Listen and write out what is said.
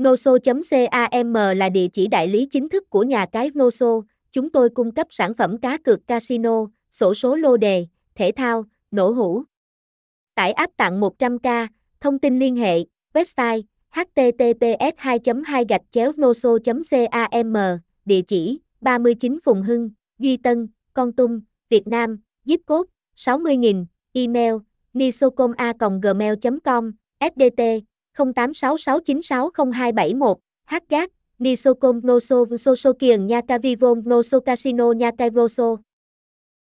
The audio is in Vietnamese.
Noso.cam là địa chỉ đại lý chính thức của nhà cái Noso. Chúng tôi cung cấp sản phẩm cá cược casino, sổ số lô đề, thể thao, nổ hũ. Tải app tặng 100k, thông tin liên hệ, website https 2 2 gạch chéo noso cam địa chỉ 39 Phùng Hưng, Duy Tân, Con Tum, Việt Nam, zip code 60.000, email nisocoma.gmail.com, sdt 0866960271, hgác nisocom noso sosokian nha cavivon noso casino nha